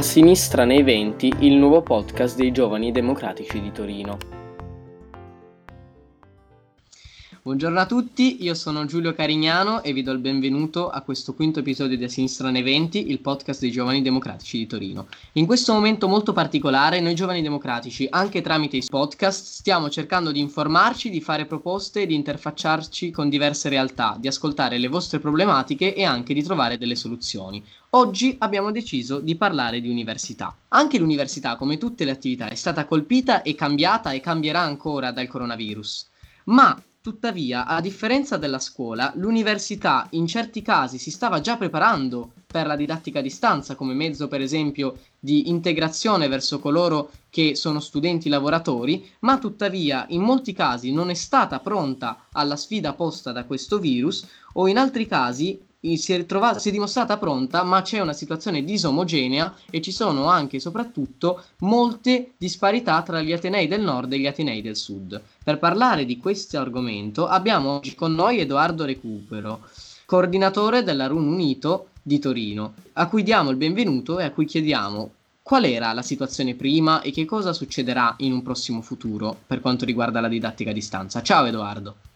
A sinistra nei venti, il nuovo podcast dei giovani democratici di Torino. Buongiorno a tutti, io sono Giulio Carignano e vi do il benvenuto a questo quinto episodio di A Sinistra nei Venti, il podcast dei giovani democratici di Torino. In questo momento molto particolare, noi giovani democratici, anche tramite i podcast, stiamo cercando di informarci, di fare proposte, di interfacciarci con diverse realtà, di ascoltare le vostre problematiche e anche di trovare delle soluzioni. Oggi abbiamo deciso di parlare di università. Anche l'università, come tutte le attività, è stata colpita e cambiata e cambierà ancora dal coronavirus. Ma Tuttavia, a differenza della scuola, l'università in certi casi si stava già preparando per la didattica a distanza come mezzo, per esempio, di integrazione verso coloro che sono studenti lavoratori, ma tuttavia in molti casi non è stata pronta alla sfida posta da questo virus o in altri casi si è, si è dimostrata pronta, ma c'è una situazione disomogenea e ci sono anche e soprattutto molte disparità tra gli Atenei del nord e gli Atenei del sud. Per parlare di questo argomento abbiamo oggi con noi Edoardo Recupero, coordinatore della RUN Unito di Torino, a cui diamo il benvenuto e a cui chiediamo qual era la situazione prima e che cosa succederà in un prossimo futuro per quanto riguarda la didattica a distanza. Ciao Edoardo.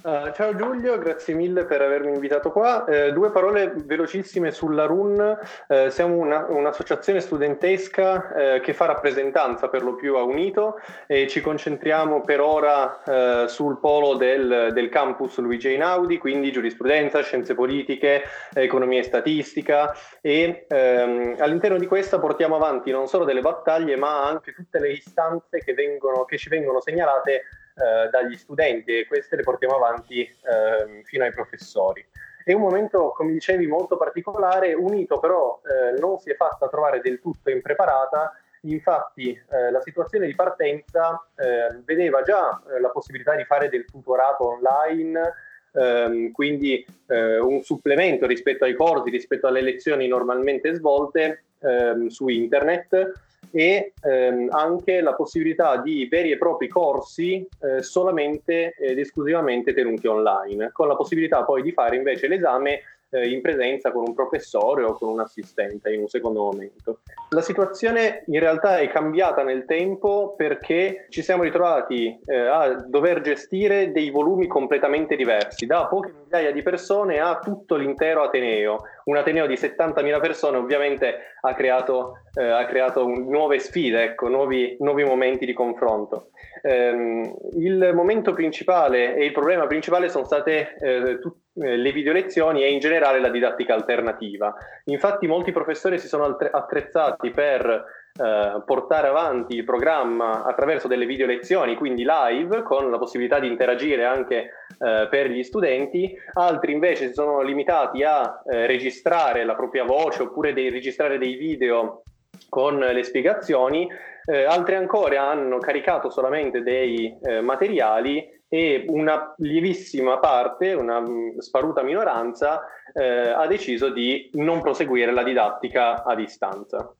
Uh, ciao Giulio, grazie mille per avermi invitato qua. Uh, due parole velocissime sulla RUN. Uh, siamo una, un'associazione studentesca che fa rappresentanza per lo più a Unito e ci concentriamo per ora sul polo del, del, campus Luigi Einaudi, quindi giurisprudenza, scienze politiche, economia e statistica e um, all'interno di questa portiamo avanti non solo delle battaglie ma anche tutte le istanze che, vengono, che ci vengono segnalate eh, dagli studenti e queste le portiamo avanti eh, fino ai professori. È un momento, come dicevi, molto particolare, unito però eh, non si è fatta trovare del tutto impreparata, infatti eh, la situazione di partenza eh, vedeva già la possibilità di fare del tutorato online, ehm, quindi un supplemento rispetto ai corsi, rispetto alle lezioni normalmente svolte ehm, su internet, e ehm, anche la possibilità di veri e propri corsi eh, solamente ed esclusivamente tenuti online, con la possibilità poi di fare invece l'esame eh, in presenza con un professore o con un assistente in un secondo momento. La situazione in realtà è cambiata nel tempo perché ci siamo ritrovati eh, a dover gestire dei volumi completamente diversi, da poche migliaia di persone a tutto l'intero Ateneo. Un Ateneo di 70.000 persone ovviamente ha creato, eh, ha creato nuove sfide, ecco, nuovi, nuovi momenti di confronto. Eh, il momento principale e il problema principale sono state eh, tutte eh, le video lezioni e in generale la didattica alternativa. Infatti molti professori si sono attrezzati per eh, portare avanti il programma attraverso delle video lezioni, quindi live, con la possibilità di interagire anche eh, per gli studenti, altri invece si sono limitati a eh, registrare la propria voce oppure di registrare dei video con le spiegazioni, eh, altri ancora hanno caricato solamente dei eh, materiali e una lievissima parte, una mm, sparuta minoranza, eh, ha deciso di non proseguire la didattica a distanza.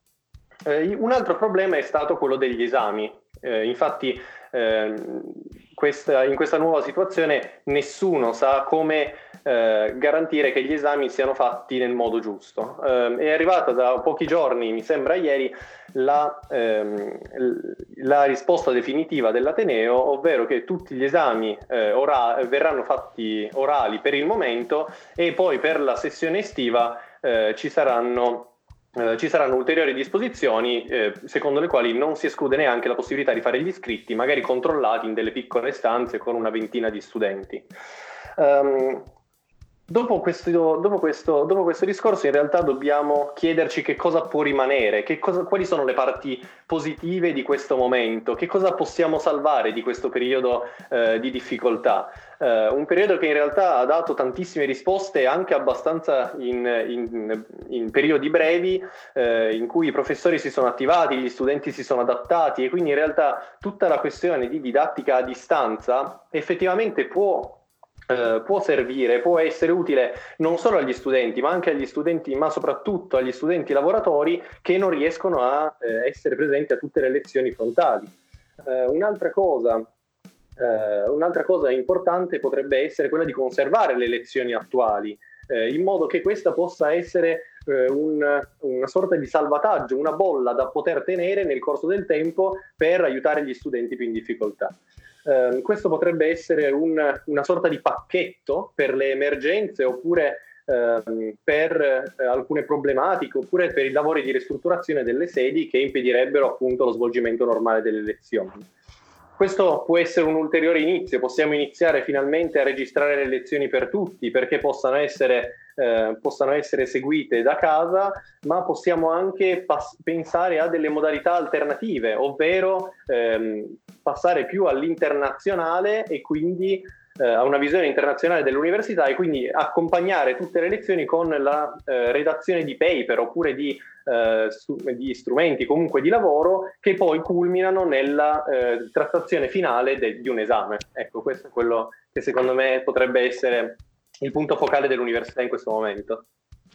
Eh, un altro problema è stato quello degli esami. Eh, infatti ehm, questa, in questa nuova situazione nessuno sa come eh, garantire che gli esami siano fatti nel modo giusto. Eh, è arrivata da pochi giorni, mi sembra ieri, la, ehm, la risposta definitiva dell'Ateneo, ovvero che tutti gli esami eh, ora- verranno fatti orali per il momento e poi per la sessione estiva eh, ci saranno Uh, ci saranno ulteriori disposizioni eh, secondo le quali non si esclude neanche la possibilità di fare gli iscritti, magari controllati in delle piccole stanze con una ventina di studenti. Um, Dopo questo, dopo, questo, dopo questo, discorso in realtà dobbiamo chiederci che cosa può rimanere, cosa, quali sono le parti positive di questo momento, che cosa possiamo salvare di questo periodo eh, di difficoltà. Eh, un periodo che in realtà ha dato tantissime risposte anche abbastanza in, in, in periodi brevi eh, in cui i professori si sono attivati, gli studenti si sono adattati e quindi in realtà tutta la questione di didattica a distanza effettivamente può eh, può servire, può essere utile non solo agli studenti, ma anche agli studenti, ma soprattutto agli studenti lavoratori che non riescono a eh, essere presenti a tutte le lezioni frontali. Eh, un'altra cosa Uh, un'altra cosa importante potrebbe essere quella di conservare le lezioni attuali, uh, in modo che questa possa essere eh, un, una sorta di salvataggio, una bolla da poter tenere nel corso del tempo per aiutare gli studenti più in difficoltà. Eh, questo potrebbe essere un, una sorta di pacchetto per le emergenze oppure ehm, per eh, alcune problematiche oppure per i lavori di ristrutturazione delle sedi che impedirebbero appunto lo svolgimento normale delle lezioni. Questo può essere un ulteriore inizio, possiamo iniziare finalmente a registrare le lezioni per tutti perché possano essere, eh, possano essere seguite da casa, ma possiamo anche pas- pensare a delle modalità alternative, ovvero ehm, passare più all'internazionale e quindi eh, a una visione internazionale dell'università e quindi accompagnare tutte le lezioni con la eh, redazione di paper oppure di, eh, di, strumenti comunque di lavoro che poi culminano nella eh, trattazione finale de- di un esame. Ecco, questo è quello che secondo me potrebbe essere il punto focale dell'università in questo momento.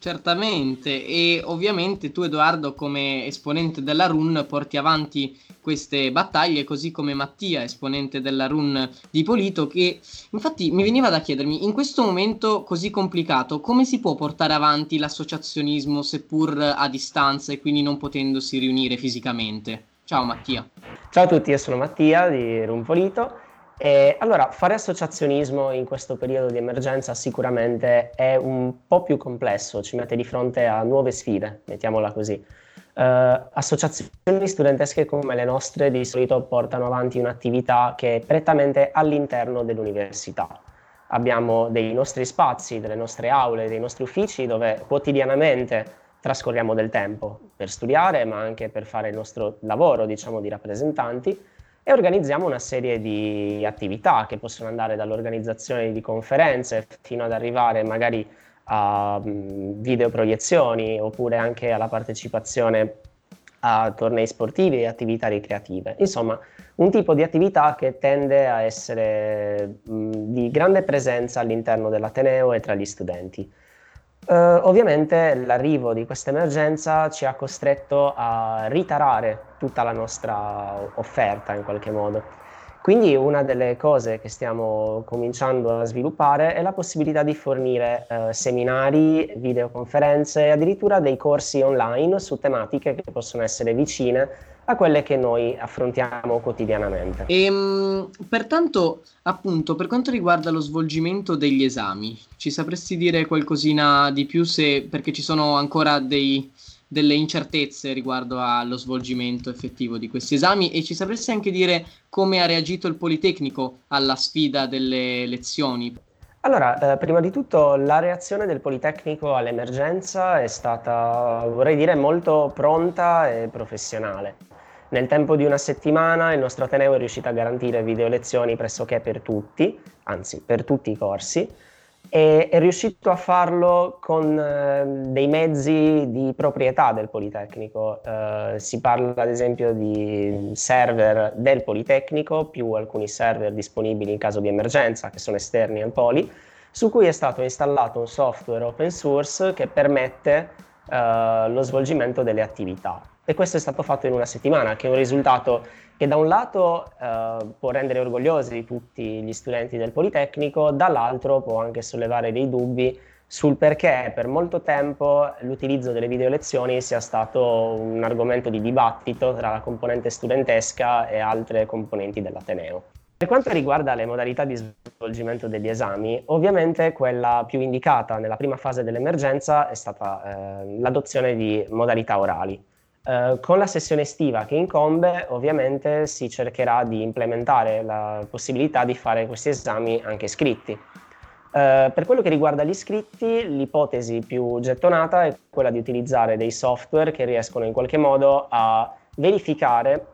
Certamente, e ovviamente tu Edoardo come esponente della RUN porti avanti queste battaglie, così come Mattia, esponente della RUN di Polito, che infatti mi veniva da chiedermi, in questo momento così complicato, come si può portare avanti l'associazionismo seppur a distanza e quindi non potendosi riunire fisicamente? Ciao Mattia. Ciao a tutti, io sono Mattia di RUN Polito e allora, fare associazionismo in questo periodo di emergenza sicuramente è un po' più complesso, ci mette di fronte a nuove sfide, mettiamola così. Uh, associazioni studentesche come le nostre di solito portano avanti un'attività che è prettamente all'interno dell'università. Abbiamo dei nostri spazi, delle nostre aule, dei nostri uffici dove quotidianamente trascorriamo del tempo per studiare, ma anche per fare il nostro lavoro, diciamo, di rappresentanti e organizziamo una serie di attività che possono andare dall'organizzazione di conferenze fino ad arrivare magari a um, videoproiezioni oppure anche alla partecipazione a tornei sportivi e attività ricreative. Insomma, un tipo di attività che tende a essere mh, di grande presenza all'interno dell'Ateneo e tra gli studenti. Uh, ovviamente l'arrivo di questa emergenza ci ha costretto a ritarare tutta la nostra offerta in qualche modo. Quindi una delle cose che stiamo cominciando a sviluppare è la possibilità di fornire uh, seminari, videoconferenze e addirittura dei corsi online su tematiche che possono essere vicine a quelle che noi affrontiamo quotidianamente. E, ehm, pertanto, appunto, per quanto riguarda lo svolgimento degli esami, ci sapresti dire qualcosina di più se, perché ci sono ancora dei, delle incertezze riguardo allo svolgimento effettivo di questi esami e ci sapresti anche dire come ha reagito il Politecnico alla sfida delle lezioni? Allora, eh, prima di tutto la reazione del Politecnico all'emergenza è stata, vorrei dire, molto pronta e professionale. Nel tempo di una settimana il nostro Ateneo è riuscito a garantire video lezioni pressoché per tutti, anzi per tutti i corsi, e è riuscito a farlo con eh, dei mezzi di proprietà del Politecnico. Eh, si parla ad esempio di server del Politecnico più alcuni server disponibili in caso di emergenza che sono esterni al Poli, su cui è stato installato un software open source che permette eh, lo svolgimento delle attività e questo è stato fatto in una settimana, che è un risultato che da un lato eh, può rendere orgogliosi tutti gli studenti del Politecnico, dall'altro può anche sollevare dei dubbi sul perché per molto tempo l'utilizzo delle video lezioni sia stato un argomento di dibattito tra la componente studentesca e altre componenti dell'Ateneo. Per quanto riguarda le modalità di svolgimento degli esami, ovviamente quella più indicata nella prima fase dell'emergenza è stata eh, l'adozione di modalità orali. Uh, con la sessione estiva che incombe, ovviamente si cercherà di implementare la possibilità di fare questi esami anche scritti. Uh, per quello che riguarda gli scritti, l'ipotesi più gettonata è quella di utilizzare dei software che riescono in qualche modo a verificare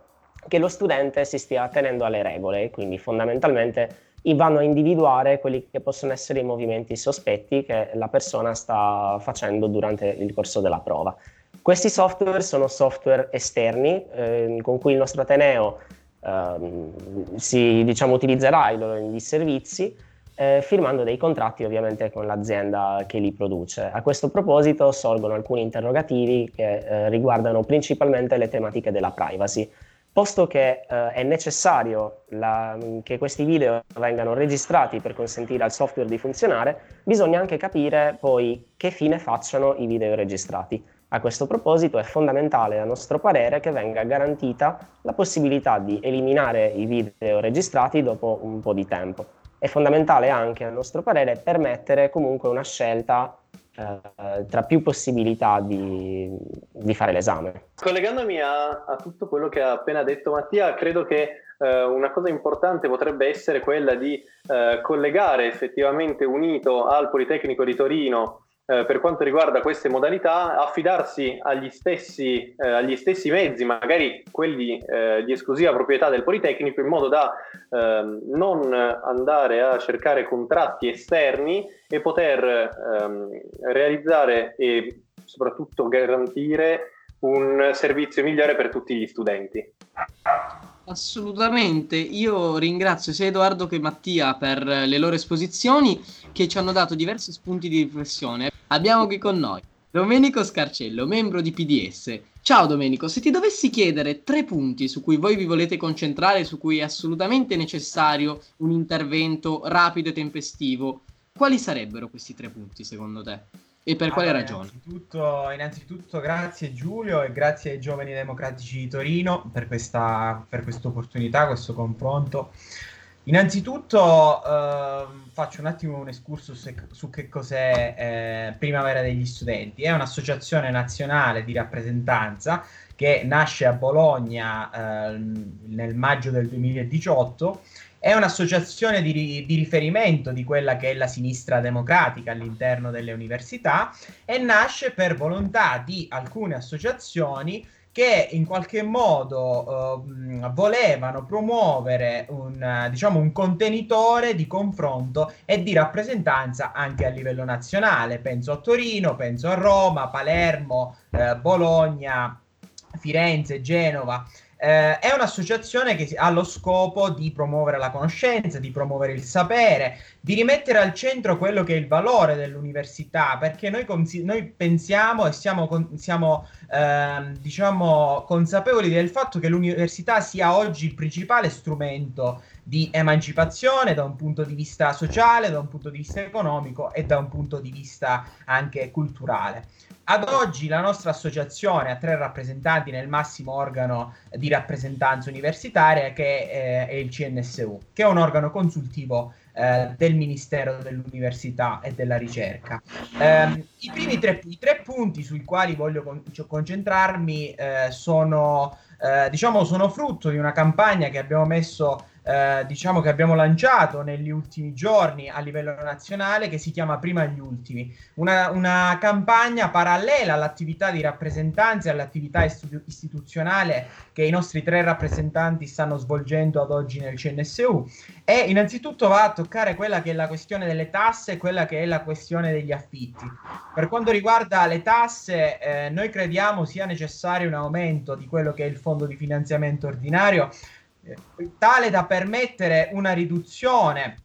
che lo studente si stia tenendo alle regole, quindi fondamentalmente vanno a individuare quelli che possono essere i movimenti sospetti che la persona sta facendo durante il corso della prova. Questi software sono software esterni eh, con cui il nostro Ateneo eh, si diciamo, utilizzerà i loro servizi eh, firmando dei contratti ovviamente con l'azienda che li produce. A questo proposito sorgono alcuni interrogativi che eh, riguardano principalmente le tematiche della privacy. posto che eh, è necessario la, che questi video vengano registrati per consentire al software di funzionare, bisogna anche capire poi che fine facciano i video registrati. A questo proposito è fondamentale, a nostro parere, che venga garantita la possibilità di eliminare i video registrati dopo un po' di tempo. È fondamentale anche, a nostro parere, permettere comunque una scelta eh, tra più possibilità di, di, fare l'esame. Collegandomi a, a, tutto quello che ha appena detto Mattia, credo che eh, una cosa importante potrebbe essere quella di eh, collegare effettivamente unito al Politecnico di Torino eh, per quanto riguarda queste modalità, affidarsi agli stessi, eh, agli stessi mezzi, magari quelli eh, di esclusiva proprietà del Politecnico, in modo da ehm, non andare a cercare contratti esterni e poter ehm, realizzare e soprattutto garantire un servizio migliore per tutti gli studenti. Assolutamente, io ringrazio sia Edoardo che Mattia per le loro esposizioni che ci hanno dato diversi spunti di riflessione. Abbiamo qui con noi Domenico Scarcello, membro di PDS. Ciao Domenico, se ti dovessi chiedere tre punti su cui voi vi volete concentrare, su cui è assolutamente necessario un intervento rapido e tempestivo, quali sarebbero questi tre punti secondo te? E per allora, quale ragione? Innanzitutto, innanzitutto, grazie Giulio e grazie ai giovani democratici di Torino per questa per opportunità, questo confronto. Innanzitutto eh, faccio un attimo un escursus su, su che cos'è eh, Primavera degli Studenti. È un'associazione nazionale di rappresentanza che nasce a Bologna eh, nel maggio del 2018 è un'associazione di, di, riferimento di quella che è la sinistra democratica all'interno delle università e nasce per volontà di alcune associazioni che in qualche modo uh, volevano promuovere un, diciamo, un contenitore di confronto e di rappresentanza anche a livello nazionale. Penso a Torino, penso a Roma, Palermo, eh, Bologna, Firenze, Genova. Eh, è un'associazione che ha lo scopo di promuovere la conoscenza, di promuovere il sapere, di rimettere al centro quello che è il valore dell'università, perché noi, consi- noi pensiamo e siamo, con- siamo eh, diciamo, consapevoli del fatto che l'università sia oggi il principale strumento di emancipazione da un punto di vista sociale, da un punto di vista economico e da un punto di vista anche culturale. Ad oggi la nostra associazione ha tre rappresentanti nel massimo organo di rappresentanza universitaria che è, è il CNSU, che è un organo consultivo eh, del Ministero dell'Università e della Ricerca. Eh, I primi tre, i tre, punti sui quali voglio con- concentrarmi eh, sono, eh, diciamo, sono frutto di una campagna che abbiamo messo eh, diciamo che abbiamo lanciato negli ultimi giorni a livello nazionale che si chiama Prima gli Ultimi, una, una campagna parallela all'attività di rappresentanza e all'attività istu- istituzionale che i nostri tre rappresentanti stanno svolgendo ad oggi nel CNSU e innanzitutto va a toccare quella che è la questione delle tasse e quella che è la questione degli affitti. Per quanto riguarda le tasse, eh, noi crediamo sia necessario un aumento di quello che è il fondo di finanziamento ordinario tale da permettere una riduzione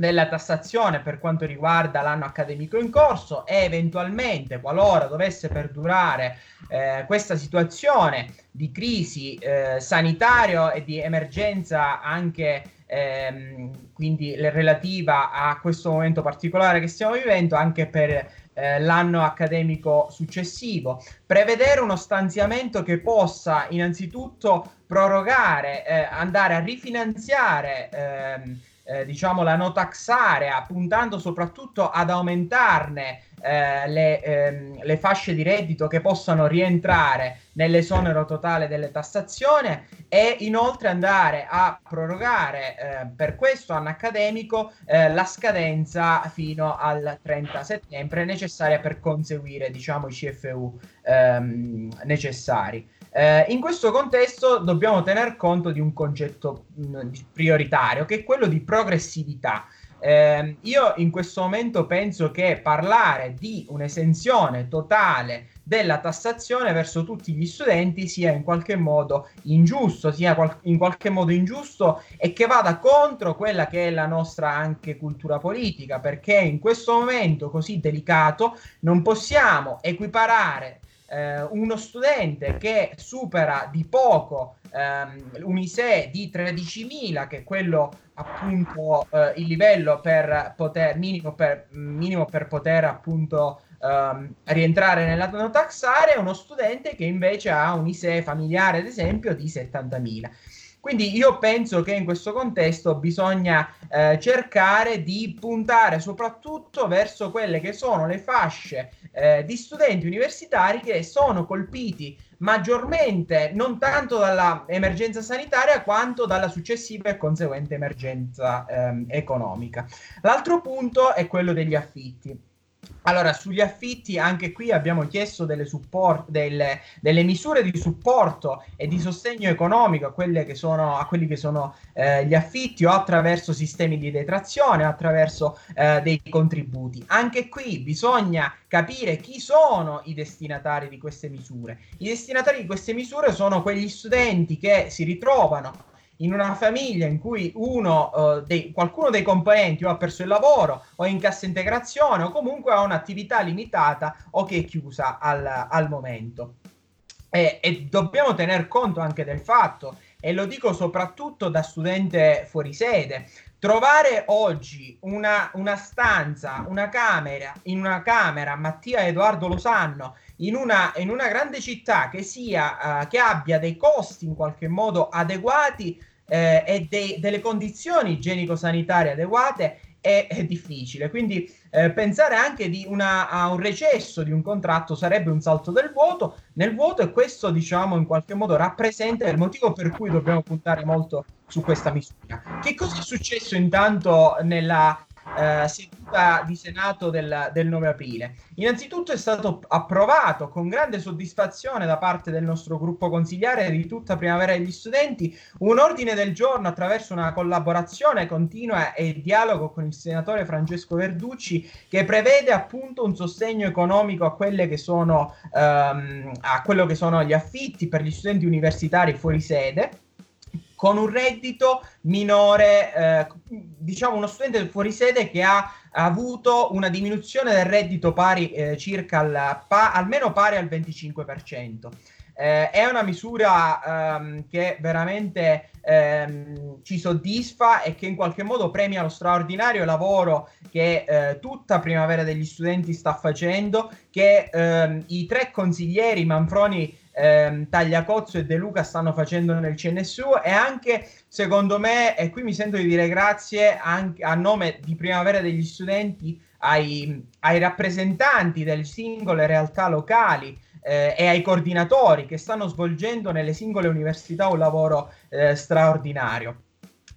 della tassazione per quanto riguarda l'anno accademico in corso e eventualmente qualora dovesse perdurare eh, questa situazione di crisi eh, sanitaria e di emergenza anche ehm, quindi relativa a questo momento particolare che stiamo vivendo anche per eh, l'anno accademico successivo, prevedere uno stanziamento che possa innanzitutto prorogare, eh, andare a rifinanziare ehm, eh, diciamo la no area, puntando soprattutto ad aumentarne eh, le, ehm, le, fasce di reddito che possano rientrare nell'esonero totale delle tassazioni e inoltre andare a prorogare eh, per questo anno accademico eh, la scadenza fino al 30 settembre necessaria per conseguire diciamo i CFU ehm, necessari. Eh, in questo contesto dobbiamo tener conto di un concetto mh, mm, prioritario che è quello di progressività. Eh, io in questo momento penso che parlare di un'esenzione totale della tassazione verso tutti gli studenti sia in qualche modo ingiusto, sia qual- in qualche modo ingiusto e che vada contro quella che è la nostra anche cultura politica, perché in questo momento così delicato non possiamo equiparare eh, uno studente che supera di poco ehm, un ISE di 13.000, che è quello appunto eh, il livello per poter, minimo, per, minimo per poter appunto ehm, rientrare nella no tax area, uno studente che invece ha un ISE familiare, ad esempio, di 70.000. Quindi io penso che in questo contesto bisogna eh, cercare di puntare soprattutto verso quelle che sono le fasce eh, di studenti universitari che sono colpiti maggiormente non tanto dalla emergenza sanitaria quanto dalla successiva e conseguente emergenza ehm, economica. L'altro punto è quello degli affitti. Allora, sugli affitti anche qui abbiamo chiesto delle, support, delle, delle, misure di supporto e di sostegno economico a, sono, a quelli che sono eh, gli affitti o attraverso sistemi di detrazione, attraverso eh, dei contributi. Anche qui bisogna capire chi sono i destinatari di queste misure. I destinatari di queste misure sono quegli studenti che si ritrovano in una famiglia in cui uno, uh, dei, qualcuno dei componenti o ha perso il lavoro o è in cassa integrazione o comunque ha un'attività limitata o che è chiusa al, al momento. E, e dobbiamo tener conto anche del fatto, e lo dico soprattutto da studente fuori sede, trovare oggi una, una, stanza, una camera, in una camera, Mattia e Edoardo lo sanno, in una, in una grande città che, sia, uh, che abbia dei costi in qualche modo adeguati eh, e dei, delle condizioni igienico-sanitarie adeguate è, è difficile. Quindi eh, pensare anche una, a un recesso di un contratto sarebbe un salto del vuoto, nel vuoto e questo diciamo in qualche modo rappresenta il motivo per cui dobbiamo puntare molto su questa misura. Che cosa è successo intanto nella eh, seduta di Senato del, del 9 aprile. Innanzitutto è stato approvato con grande soddisfazione da parte del nostro gruppo consigliare di tutta Primavera degli Studenti un ordine del giorno attraverso una collaborazione continua e dialogo con il senatore Francesco Verducci che prevede appunto un sostegno economico a quelle che sono ehm, a quello che sono gli affitti per gli studenti universitari fuori sede con un reddito minore, eh, diciamo uno studente fuori sede che ha avuto una diminuzione del reddito pari eh, circa al, pa, almeno pari al 25%. Eh, è una misura ehm, che veramente ehm, ci soddisfa e che in qualche modo premia lo straordinario lavoro che eh, tutta Primavera degli Studenti sta facendo, che ehm, i tre consiglieri Manfroni ehm, Tagliacozzo e De Luca stanno facendo nel CNSU e anche secondo me, e qui mi sento di dire grazie anche a nome di Primavera degli Studenti ai, ai rappresentanti delle singole realtà locali eh, e ai coordinatori che stanno svolgendo nelle singole università un lavoro eh, straordinario.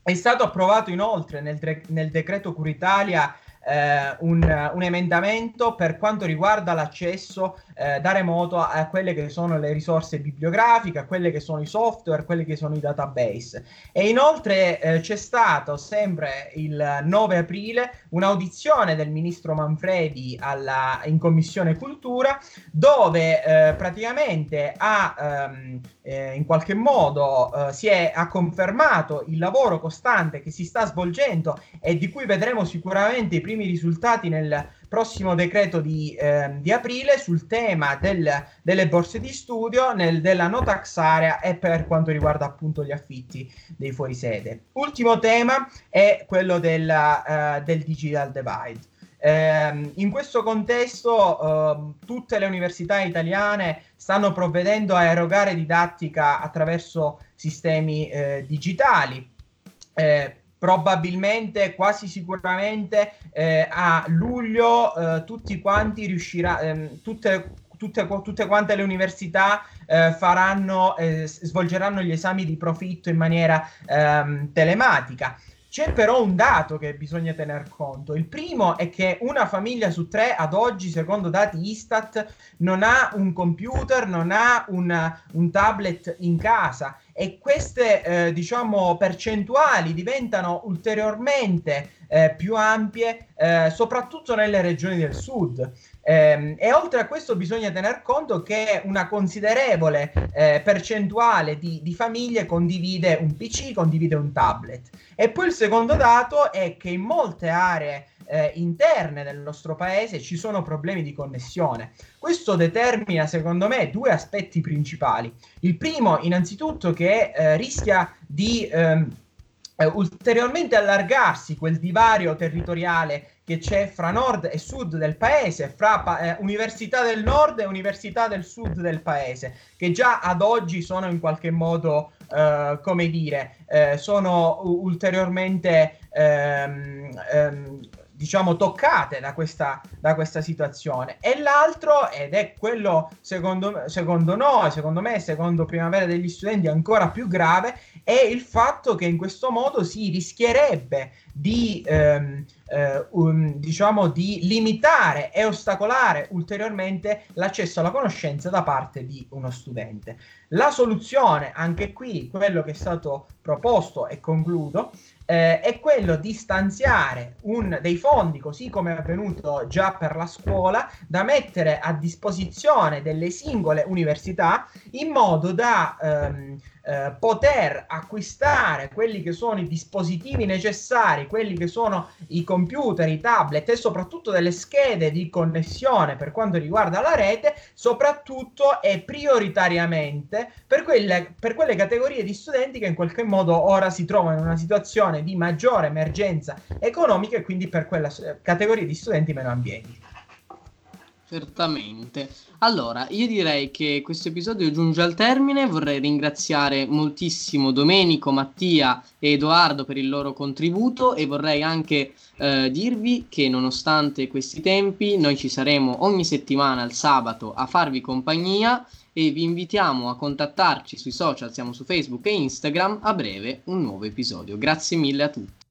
È stato approvato inoltre nel, nel decreto Curitalia eh, un, un, emendamento per quanto riguarda l'accesso eh, da remoto a, quelle che sono le risorse bibliografiche, a quelle che sono i software, a quelli che sono i database. E inoltre eh, c'è stato sempre il 9 aprile un'audizione del ministro Manfredi alla, in Commissione Cultura dove eh, praticamente ha ehm, eh, in qualche modo eh, si è ha confermato il lavoro costante che si sta svolgendo e di cui vedremo sicuramente i primi risultati nel prossimo decreto di, eh, di aprile sul tema del, delle borse di studio, nel, della no tax area e per quanto riguarda appunto gli affitti dei fuorisede. Ultimo tema è quello della, uh, del digital divide. Eh, in questo contesto eh, tutte le università italiane stanno provvedendo a erogare didattica attraverso sistemi eh, digitali. Eh, probabilmente, quasi sicuramente eh, a luglio eh, tutti quanti riuscirà, ehm, tutte, tutte, tutte, quante le università eh, faranno, eh, svolgeranno gli esami di profitto in maniera ehm, telematica. C'è però un dato che bisogna tener conto. Il primo è che una famiglia su tre ad oggi, secondo dati Istat, non ha un computer, non ha una, un tablet in casa e queste eh, diciamo percentuali diventano ulteriormente eh, più ampie eh, soprattutto nelle regioni del sud eh, e oltre a questo bisogna tener conto che una considerevole eh, percentuale di, di, famiglie condivide un PC, condivide un tablet. E poi il secondo dato è che in molte aree eh, interne del nostro paese ci sono problemi di connessione. Questo determina, secondo me, due aspetti principali. Il primo, innanzitutto, che eh, rischia di ehm, eh, ulteriormente allargarsi quel divario territoriale che c'è fra nord e sud del paese, fra eh, università del nord e università del sud del paese, che già ad oggi sono in qualche modo, eh, come dire, eh, sono ulteriormente ehm, ehm, diciamo toccate da questa, da questa situazione. E l'altro ed è quello secondo, secondo noi secondo me secondo Primavera degli Studenti ancora più grave è il fatto che in questo modo si rischierebbe di ehm, eh, um, diciamo di limitare e ostacolare ulteriormente l'accesso alla conoscenza da parte di uno studente. La soluzione, anche qui, quello che è stato proposto e concludo, eh, è quello di stanziare un, dei fondi, così come è avvenuto già per la scuola, da mettere a disposizione delle singole università in modo da ehm, eh, poter acquistare quelli che sono i dispositivi necessari, quelli che sono i computer, i tablet e soprattutto delle schede di connessione per quanto riguarda la rete, soprattutto e prioritariamente per quelle, per quelle categorie di studenti che in qualche modo ora si trovano in una situazione di maggiore emergenza economica e quindi per quella categoria di studenti meno ambienti. Certamente. Allora, io direi che questo episodio giunge al termine. Vorrei ringraziare moltissimo Domenico, Mattia e Edoardo per il loro contributo e vorrei anche eh, dirvi che nonostante questi tempi noi ci saremo ogni settimana il sabato a farvi compagnia e vi invitiamo a contattarci sui social, siamo su Facebook e Instagram, a breve un nuovo episodio. Grazie mille a tutti.